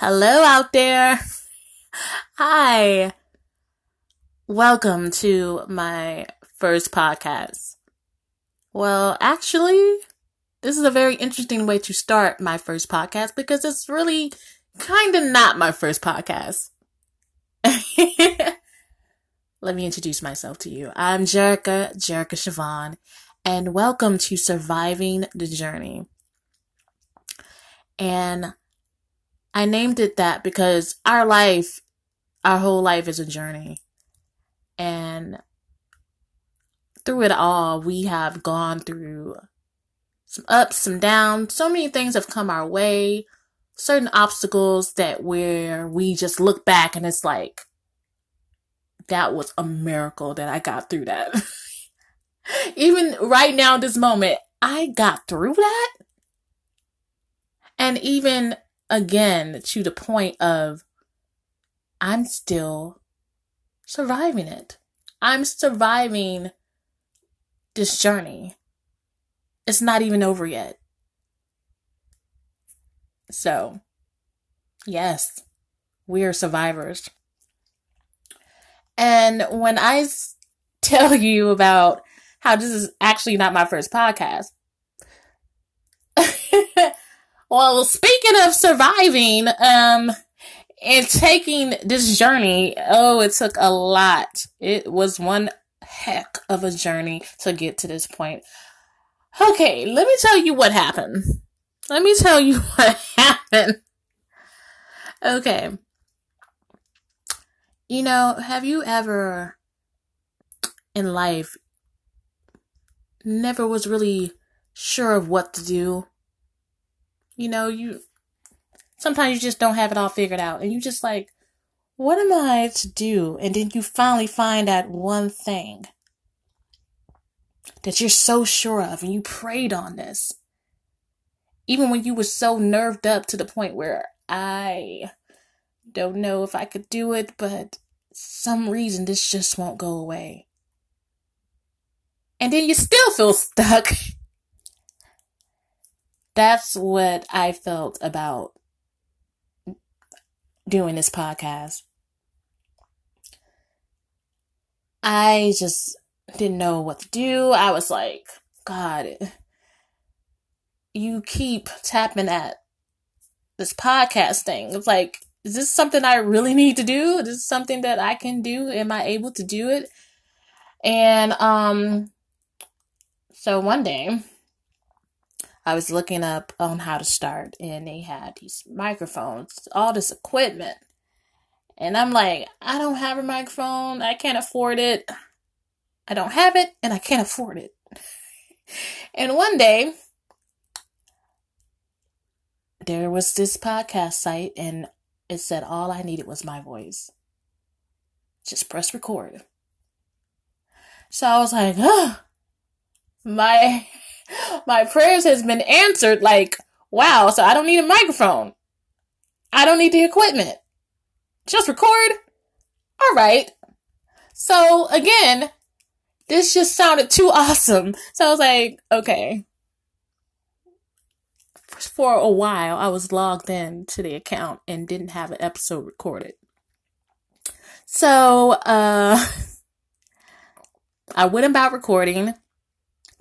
Hello out there. Hi. Welcome to my first podcast. Well, actually, this is a very interesting way to start my first podcast because it's really kind of not my first podcast. Let me introduce myself to you. I'm Jerica, Jerica Siobhan, and welcome to Surviving the Journey. And I named it that because our life, our whole life is a journey. And through it all, we have gone through some ups, some downs. So many things have come our way. Certain obstacles that where we just look back and it's like, that was a miracle that I got through that. Even right now, this moment, I got through that. And even again, to the point of, I'm still surviving it. I'm surviving this journey. It's not even over yet. So, yes, we are survivors. And when I tell you about how this is actually not my first podcast, well, speaking of surviving, um, and taking this journey, oh, it took a lot. It was one heck of a journey to get to this point. Okay, let me tell you what happened. Let me tell you what happened. Okay. You know, have you ever in life never was really sure of what to do? You know, you sometimes you just don't have it all figured out and you just like, what am I to do? And then you finally find that one thing that you're so sure of and you prayed on this. Even when you were so nerved up to the point where I don't know if I could do it, but some reason this just won't go away. And then you still feel stuck. That's what I felt about doing this podcast. I just didn't know what to do. I was like, God, you keep tapping at this podcast thing. It's like, is this something I really need to do? Is this something that I can do? Am I able to do it? And um so one day I was looking up on how to start and they had these microphones, all this equipment. And I'm like, I don't have a microphone. I can't afford it. I don't have it and I can't afford it. and one day there was this podcast site and it said all I needed was my voice. Just press record. So I was like, oh, my my prayers has been answered. Like, wow. So I don't need a microphone. I don't need the equipment. Just record. All right. So again, this just sounded too awesome. So I was like, okay, for a while, I was logged in to the account and didn't have an episode recorded. So, uh, I went about recording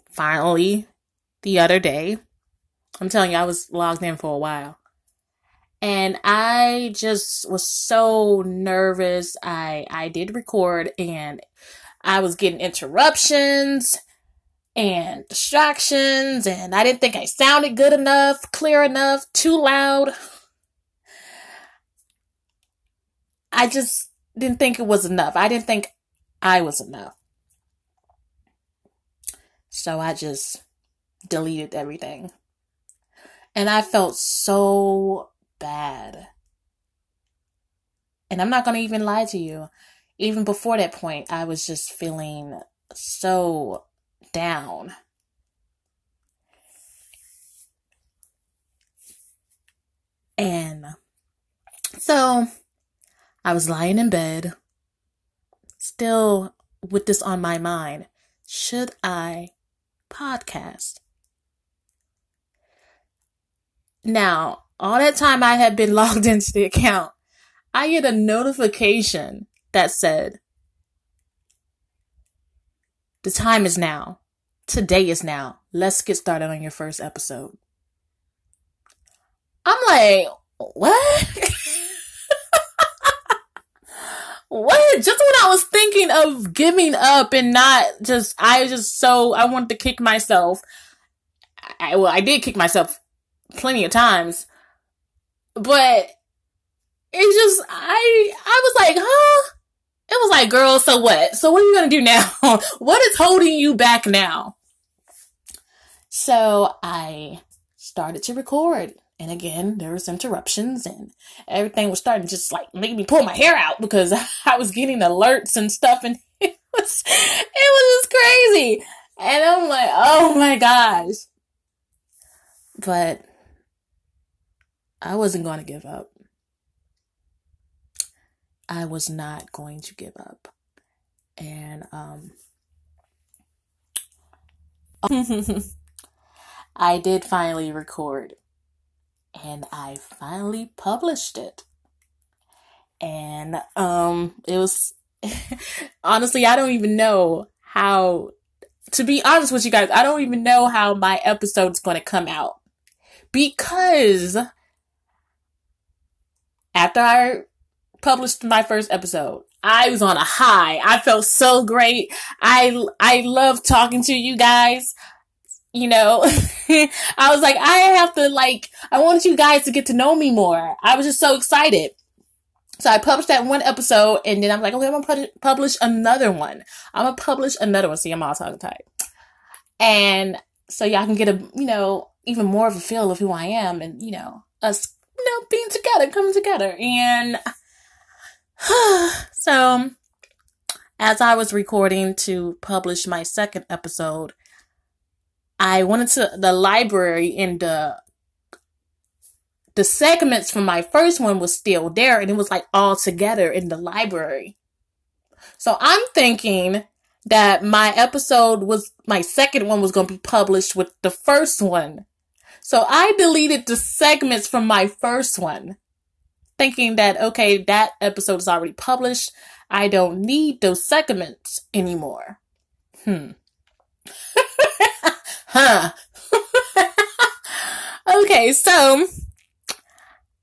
finally the other day. I'm telling you, I was logged in for a while. And I just was so nervous. I, I did record and I was getting interruptions and distractions and I didn't think I sounded good enough, clear enough, too loud. I just didn't think it was enough. I didn't think I was enough. So I just deleted everything. And I felt so bad. And I'm not going to even lie to you. Even before that point, I was just feeling so down. And so I was lying in bed, still with this on my mind. Should I podcast? Now, all that time I had been logged into the account, I get a notification that said, the time is now. Today is now. Let's get started on your first episode. I'm like, what? what? Just when I was thinking of giving up and not just, I just so, I wanted to kick myself. I, well, I did kick myself plenty of times, but it's just, I, I was like, huh? It was like, girl, so what? So what are you to do now? what is holding you back now? So I started to record. And again, there was interruptions and everything was starting to just like make me pull my hair out because I was getting alerts and stuff and it was, it was just crazy. And I'm like, oh my gosh. But I wasn't going to give up. I was not going to give up. And, um, I did finally record and I finally published it. And um it was honestly I don't even know how to be honest with you guys, I don't even know how my episode's going to come out. Because after I published my first episode, I was on a high. I felt so great. I I love talking to you guys you know, I was like, I have to like, I want you guys to get to know me more. I was just so excited. So I published that one episode and then I'm like, okay, I'm gonna publish another one. I'm gonna publish another one. See, I'm all tongue tied. And so y'all can get a, you know, even more of a feel of who I am and, you know, us, know, being together, coming together. And so as I was recording to publish my second episode, I went into the library and the the segments from my first one was still there and it was like all together in the library. So I'm thinking that my episode was my second one was going to be published with the first one. So I deleted the segments from my first one, thinking that, okay, that episode is already published. I don't need those segments anymore. Hmm huh. okay, so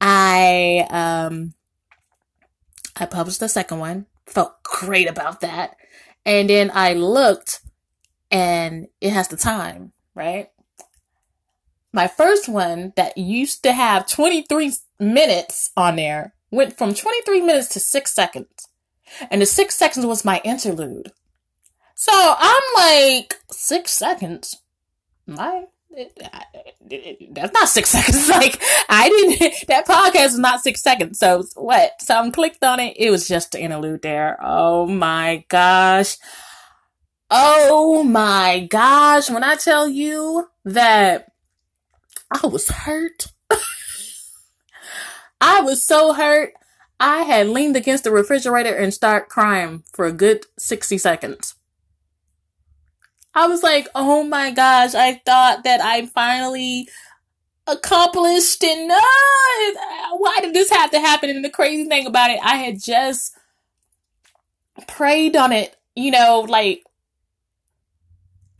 I um I published the second one. Felt great about that. And then I looked and it has the time, right? My first one that used to have 23 minutes on there went from 23 minutes to 6 seconds. And the 6 seconds was my interlude. So I'm like, 6 seconds? my that's not six seconds. Like I didn't. That podcast is not six seconds. So what? So I clicked on it. It was just an interlude there. Oh my gosh. Oh my gosh. When I tell you that I was hurt, I was so hurt. I had leaned against the refrigerator and start crying for a good 60 seconds. I was like, oh my gosh, I thought that I finally accomplished and uh, why did this have to happen? And the crazy thing about it, I had just prayed on it, you know, like,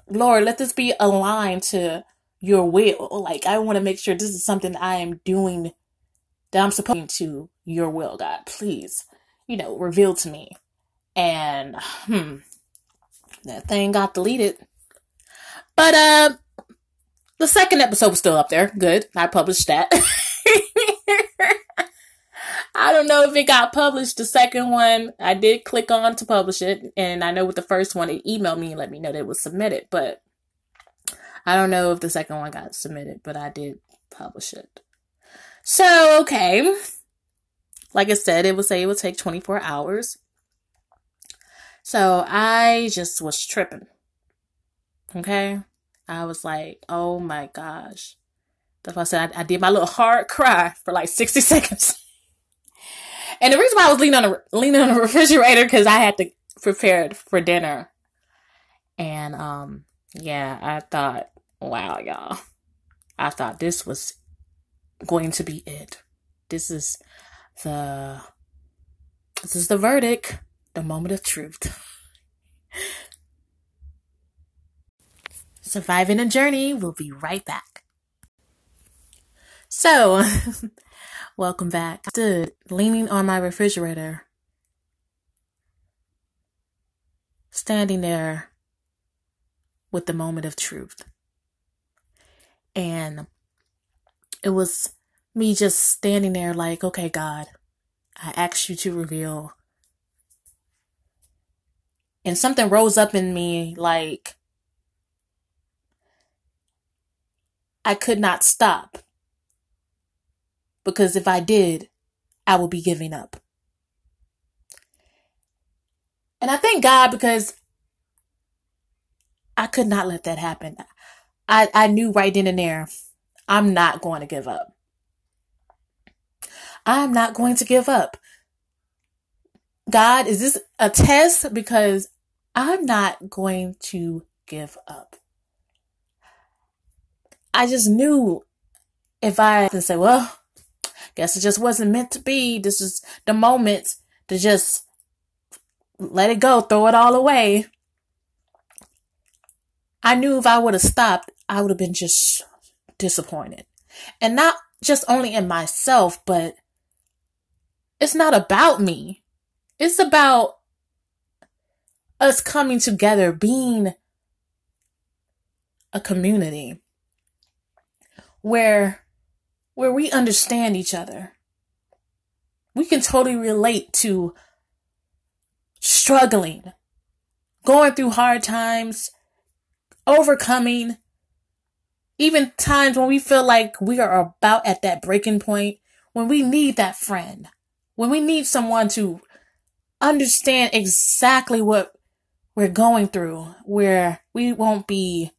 Lord, let this be aligned to your will. Like, I want to make sure this is something I am doing that I'm supposed to your will, God. Please, you know, reveal to me. And, hmm, that thing got deleted. But uh the second episode was still up there. Good. I published that. I don't know if it got published. The second one, I did click on to publish it, and I know with the first one, it emailed me and let me know that it was submitted. But I don't know if the second one got submitted, but I did publish it. So okay, like I said, it would say it would take 24 hours. So I just was tripping. Okay. I was like, oh my gosh. That's why I said I, I did my little hard cry for like 60 seconds. and the reason why I was leaning on the, leaning on the refrigerator because I had to prepare it for dinner. And, um, yeah, I thought, wow, y'all. I thought this was going to be it. This is the this is the verdict, the moment of truth. Surviving a journey. We'll be right back. So, welcome back. I Stood leaning on my refrigerator, standing there with the moment of truth. And it was me just standing there like, okay, God, I asked you to reveal. And something rose up in me like, I could not stop. Because if I did, I would be giving up. And I thank God because I could not let that happen. I, I knew right then and there, I'm not going to give up. I'm not going to give up. God, is this a test? Because I'm not going to give up. I just knew if I can say, well, guess it just wasn't meant to be. This is the moment to just let it go, throw it all away. I knew if I would have stopped, I would have been just disappointed. And not just only in myself, but it's not about me. It's about us coming together, being a community where where we understand each other. We can totally relate to struggling, going through hard times, overcoming, even times when we feel like we are about at that breaking point, when we need that friend, when we need someone to understand exactly what we're going through, where we won't be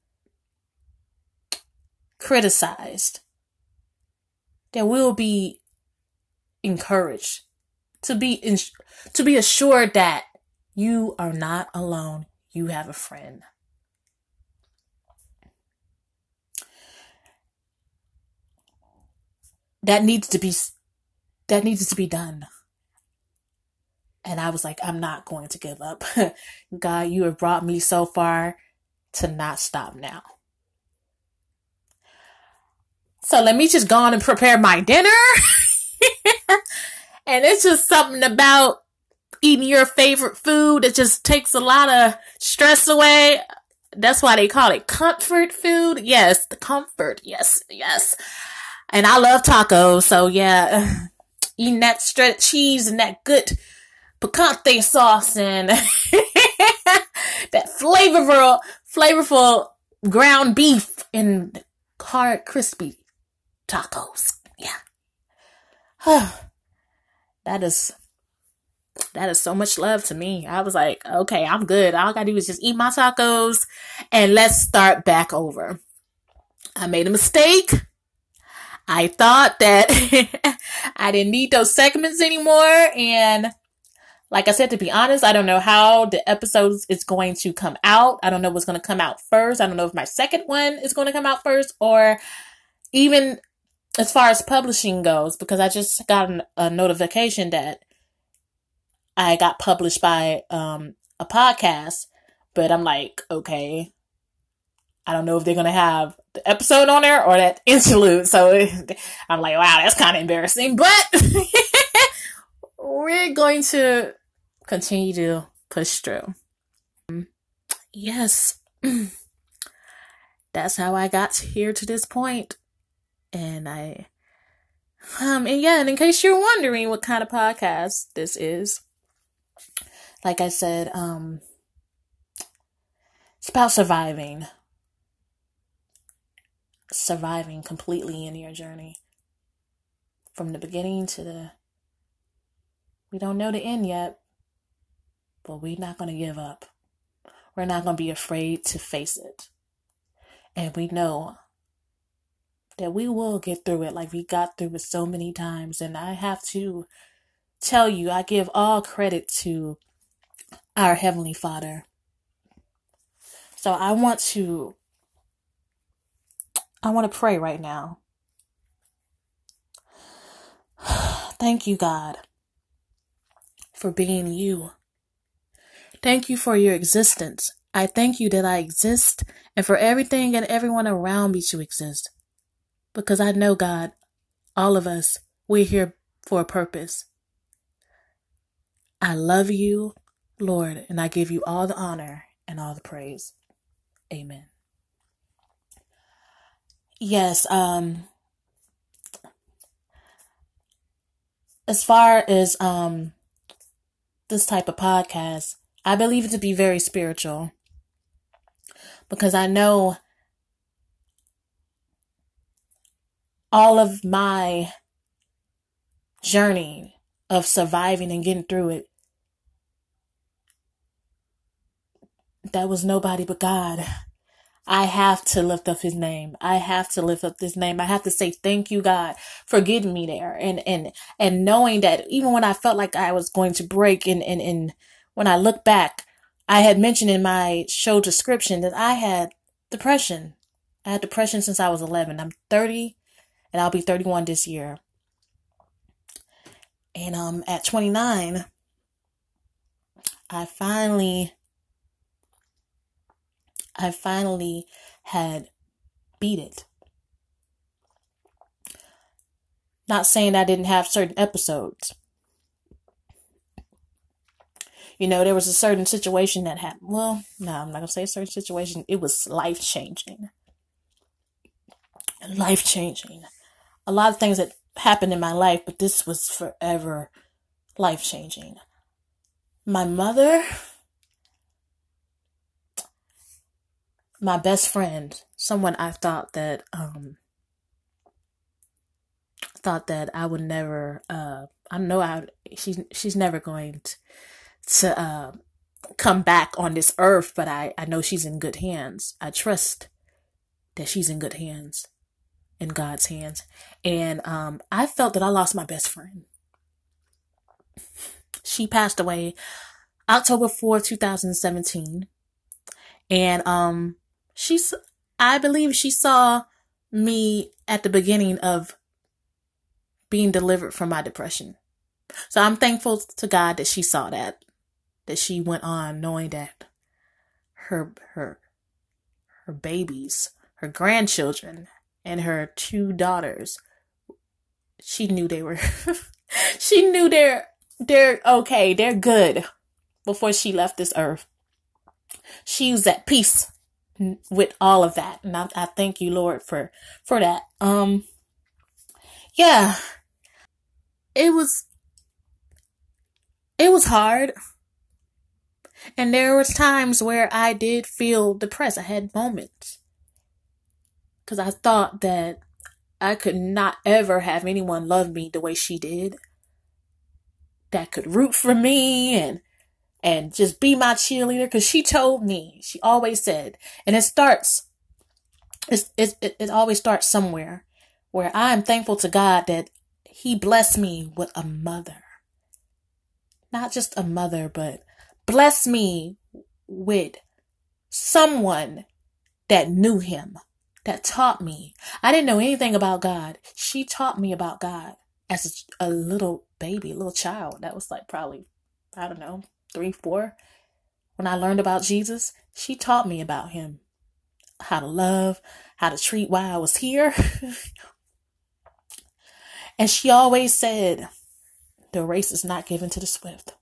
criticized, that we'll be encouraged to be to be assured that you are not alone. You have a friend. That needs to be that needs to be done. And I was like, I'm not going to give up. God, you have brought me so far to not stop now. So let me just go on and prepare my dinner. and it's just something about eating your favorite food that just takes a lot of stress away. That's why they call it comfort food. Yes, the comfort. Yes, yes. And I love tacos. So yeah, eating that shredded cheese and that good picante sauce and that flavorful, flavorful ground beef and hard crispy tacos. Yeah. that is that is so much love to me. I was like, okay, I'm good. All I gotta do is just eat my tacos and let's start back over. I made a mistake. I thought that I didn't need those segments anymore. And like I said, to be honest, I don't know how the episodes is going to come out. I don't know what's going to come out first. I don't know if my second one is going to come out first or even as far as publishing goes, because I just got a notification that I got published by um, a podcast, but I'm like, okay, I don't know if they're going to have the episode on there or that interlude. So I'm like, wow, that's kind of embarrassing, but we're going to continue to push through. Yes. That's how I got here to this point. And I, um, and yeah, and in case you're wondering what kind of podcast this is, like I said, um, it's about surviving. Surviving completely in your journey. From the beginning to the, we don't know the end yet, but we're not going to give up. We're not going to be afraid to face it. And we know that we will get through it like we got through it so many times. And I have to tell you, I give all credit to our Heavenly Father. So I want to, I want to pray right now. Thank you, God, for being you. Thank you for your existence. I thank you that I exist and for everything and everyone around me to exist. Because I know, God, all of us, we're here for a purpose. I love you, Lord, and I give you all the honor and all the praise. Amen. Yes, um as far as um this type of podcast, I believe it to be very spiritual because I know all of my journey of surviving and getting through it that was nobody but God. I have to lift up his name. I have to lift up this name. I have to say thank you, God, for getting me there. And, and, and knowing that even when I felt like I was going to break and, and, and when I look back, I had mentioned in my show description that I had depression. I had depression since I was 11. I'm 30 and I'll be 31 this year. And um at 29 I finally I finally had beat it. Not saying I didn't have certain episodes. You know, there was a certain situation that happened. Well, no, I'm not going to say a certain situation. It was life changing. Life changing. A lot of things that happened in my life, but this was forever life changing. My mother my best friend, someone I thought that um thought that I would never uh I know I she's she's never going to, to uh come back on this earth, but I I know she's in good hands. I trust that she's in good hands, in God's hands. And um I felt that I lost my best friend. She passed away October 4, 2017. And um she's I believe she saw me at the beginning of being delivered from my depression. So I'm thankful to God that she saw that, that she went on knowing that her her her babies, her grandchildren, and her two daughters, she knew they were she knew they're they're okay, they're good before she left this earth. She was at peace with all of that. And I, I thank you, Lord, for, for that. Um, yeah, it was, it was hard. And there was times where I did feel depressed. I had moments. Cause I thought that I could not ever have anyone love me the way she did. That could root for me and and just be my cheerleader because she told me she always said and it starts it's, it, it, always starts somewhere where i am thankful to god that he blessed me with a mother. Not just a mother but bless me with someone that knew him that taught me. I didn't know anything about god. She taught me about god as a little baby little child. That was like probably i don't know three, four, when I learned about Jesus, she taught me about him. How to love, how to treat while I was here. and she always said, the race is not given to the swift.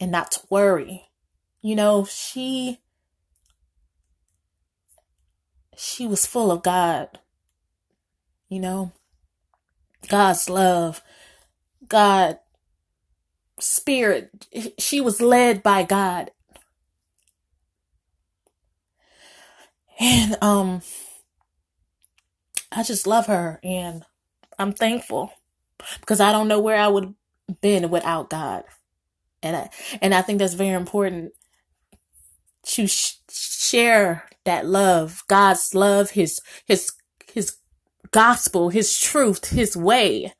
And not to worry. You know, she she was full of God. You know, God's love, God spirit. She was led by God. And um I just love her and I'm thankful because I don't know where I would have been without God. And I, and I think that's very important to sh- share that love, God's love, his his his gospel, his truth, his way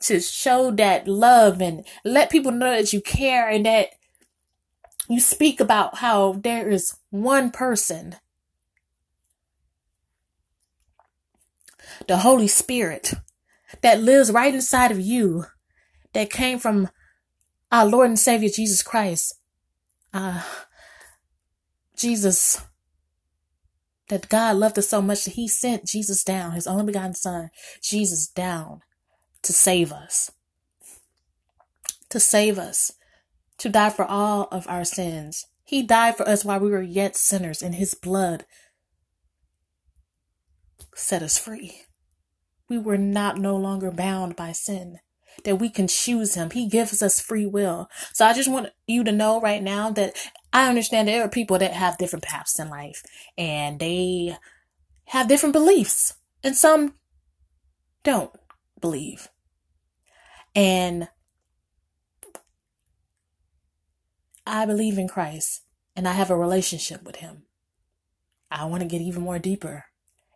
to show that love and let people know that you care and that you speak about how there is one person, the Holy Spirit, that lives right inside of you that came from our Lord and Savior Jesus Christ. Uh, Jesus, that God loved us so much that he sent Jesus down, his only begotten son, Jesus down to save us. To save us. To die for all of our sins. He died for us while we were yet sinners and his blood set us free. We were not no longer bound by sin that we can choose him. He gives us free will. So I just want you to know right now that I understand there are people that have different paths in life and they have different beliefs and some don't believe. And I believe in Christ and I have a relationship with him. I want to get even more deeper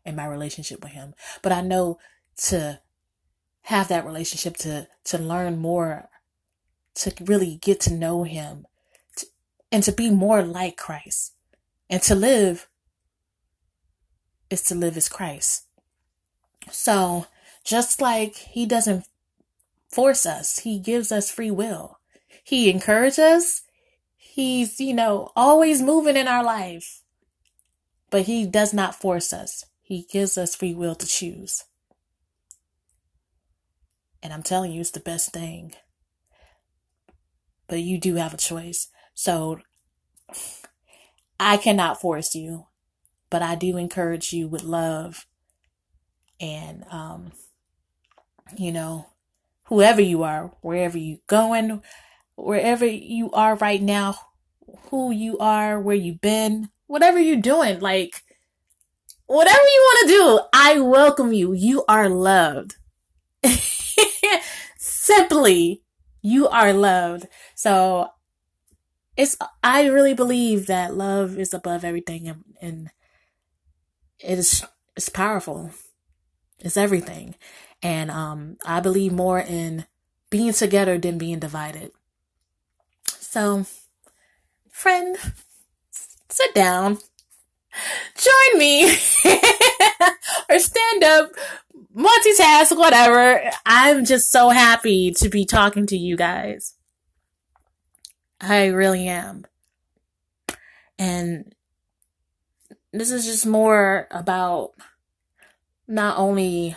in my relationship with him, but I know to have that relationship to to learn more to really get to know him to, and to be more like Christ and to live is to live as Christ so just like he doesn't force us he gives us free will he encourages he's you know always moving in our life but he does not force us he gives us free will to choose and I'm telling you, it's the best thing. But you do have a choice. So I cannot force you, but I do encourage you with love and, um, you know, whoever you are, wherever you're going, wherever you are right now, who you are, where you've been, whatever you're doing, like, whatever you want to do, I welcome you. You are loved. Simply, you are loved. So it's, I really believe that love is above everything and, and it is, it's powerful. It's everything. And, um, I believe more in being together than being divided. So, friend, sit down, join me, or stand up multitask, whatever. I'm just so happy to be talking to you guys. I really am. And this is just more about not only,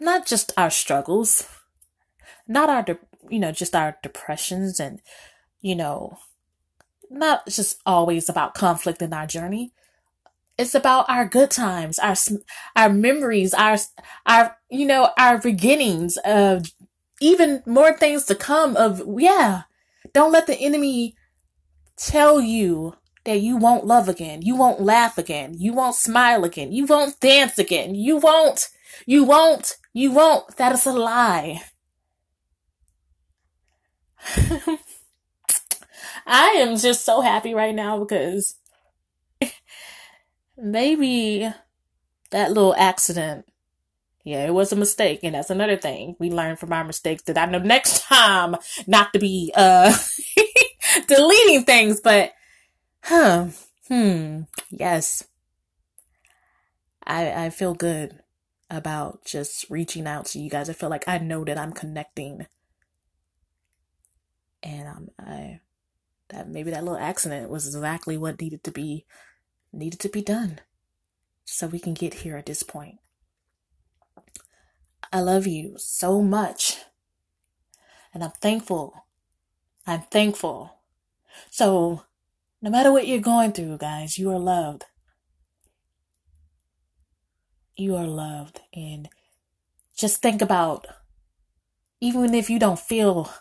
not just our struggles, not our, de- you know, just our depressions and, you know, not just always about conflict in our journey, it's about our good times, our our memories, our our you know our beginnings of even more things to come. Of yeah, don't let the enemy tell you that you won't love again, you won't laugh again, you won't smile again, you won't dance again, you won't, you won't, you won't. That is a lie. I am just so happy right now because maybe that little accident, yeah, it was a mistake. And that's another thing. We learn from our mistakes that I know next time not to be, uh, deleting things, but, huh, hmm, yes. I, I feel good about just reaching out to you guys. I feel like I know that I'm connecting. And um, I, that maybe that little accident was exactly what needed to be needed to be done so we can get here at this point. I love you so much. And I'm thankful. I'm thankful. So, no matter what you're going through, guys, you are loved. You are loved. And just think about, even if you don't feel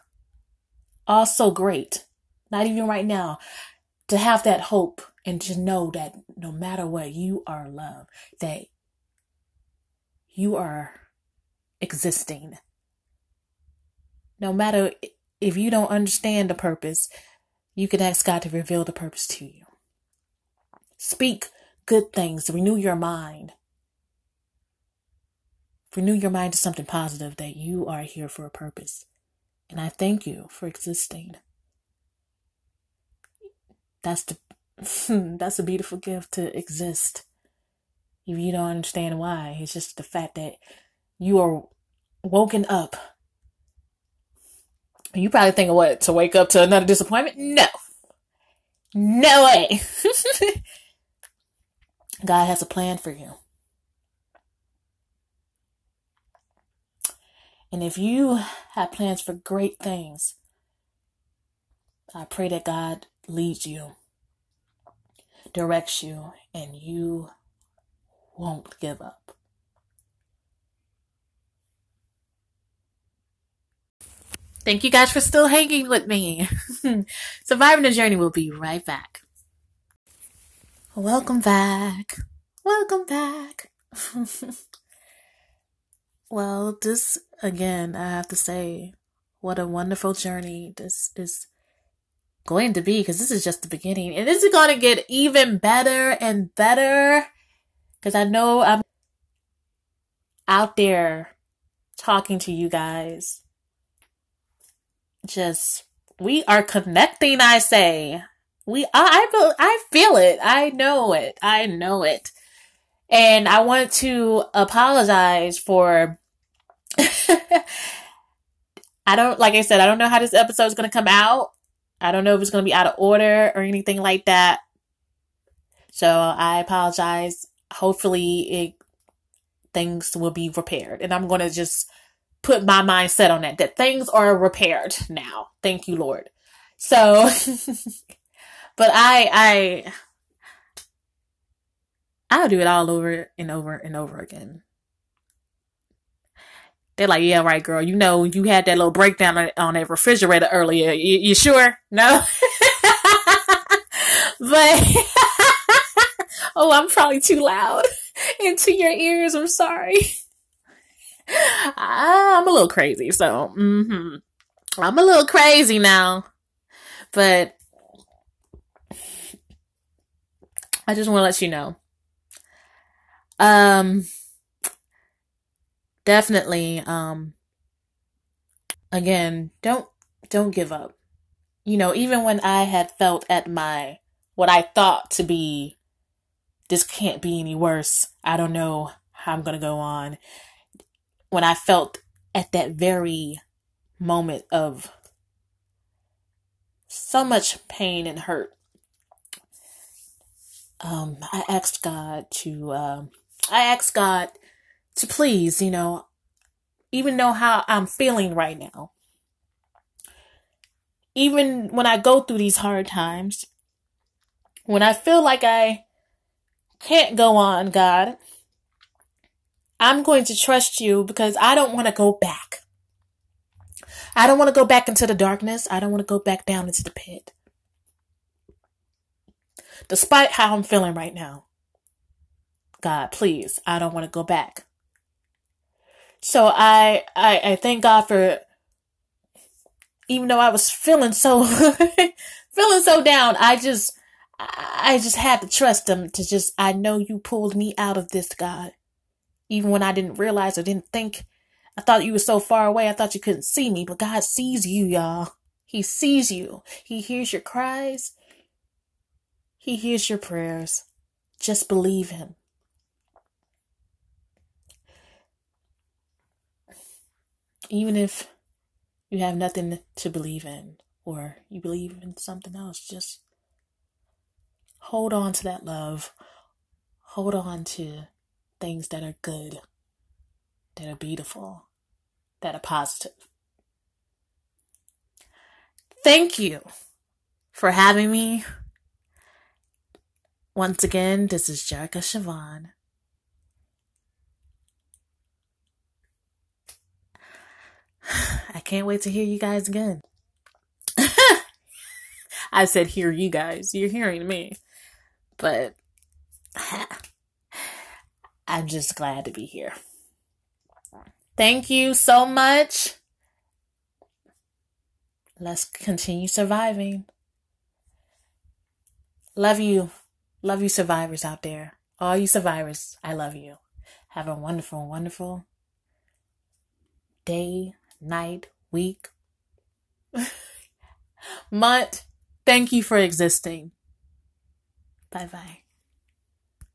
all so great, not even right now, to have that hope and to know that no matter what, you are loved, that you are existing. No matter if you don't understand the purpose, you can ask God to reveal the purpose to you. Speak good things, renew your mind. Renew your mind to something positive that you are here for a purpose. And I thank you for existing. That's the that's a beautiful gift to exist. If you don't understand why, it's just the fact that you are woken up. You probably think of what? To wake up to another disappointment? No. No way. God has a plan for you. And if you have plans for great things, I pray that God leads you, directs you, and you won't give up. Thank you guys for still hanging with me. Surviving the journey will be right back. Welcome back. Welcome back. well, this again, I have to say, what a wonderful journey this is going to be because this is just the beginning. And this is going to get even better and better because I know I'm out there talking to you guys. Just, we are connecting, I say. We, I, I, I feel it. I know it. I know it. And I want to apologize for I don't, like I said, I don't know how this episode is going to come out. I don't know if it's going to be out of order or anything like that. So I apologize. Hopefully it, things will be repaired and I'm going to just put my mindset on that, that things are repaired now. Thank you, Lord. So, but I, I, I'll do it all over and over and over again. They're like, yeah, right, girl. You know, you had that little breakdown on, that refrigerator earlier. You, you sure? No? but, oh, I'm probably too loud into your ears. I'm sorry. I'm a little crazy, so, mm-hmm. I'm a little crazy now. But, I just want to let you know. Um, definitely um again don't don't give up. You know even when i had felt at my what i thought to be this can't be any worse. I don't know how i'm to go on. When i felt at that very moment of so much pain and hurt um i asked god to um i ask god to please, you know, even know how I'm feeling right now. Even when I go through these hard times, when I feel like I can't go on, God, I'm going to trust you because I don't want to go back. I don't want to go back into the darkness. I don't want to go back down into the pit. Despite how I'm feeling right now, God, please, I don't want to go back. So I, I, I thank God for, even though I was feeling so, feeling so down, I just, I just had to trust him to just, I know you pulled me out of this, God. Even when I didn't realize or didn't think, I thought you were so far away, I thought you couldn't see me, but God sees you, y'all. He sees you. He hears your cries. He hears your prayers. Just believe him. Even if you have nothing to believe in or you believe in something else, just hold on to that love. Hold on to things that are good, that are beautiful, that are positive. Thank you for having me. Once again, this is Jerica Siobhan. I can't wait to hear you guys again. I said, hear you guys. You're hearing me. But I'm just glad to be here. Thank you so much. Let's continue surviving. Love you. Love you, survivors out there. All you survivors, I love you. Have a wonderful, wonderful day, night, week, month. Thank you for existing. Bye bye.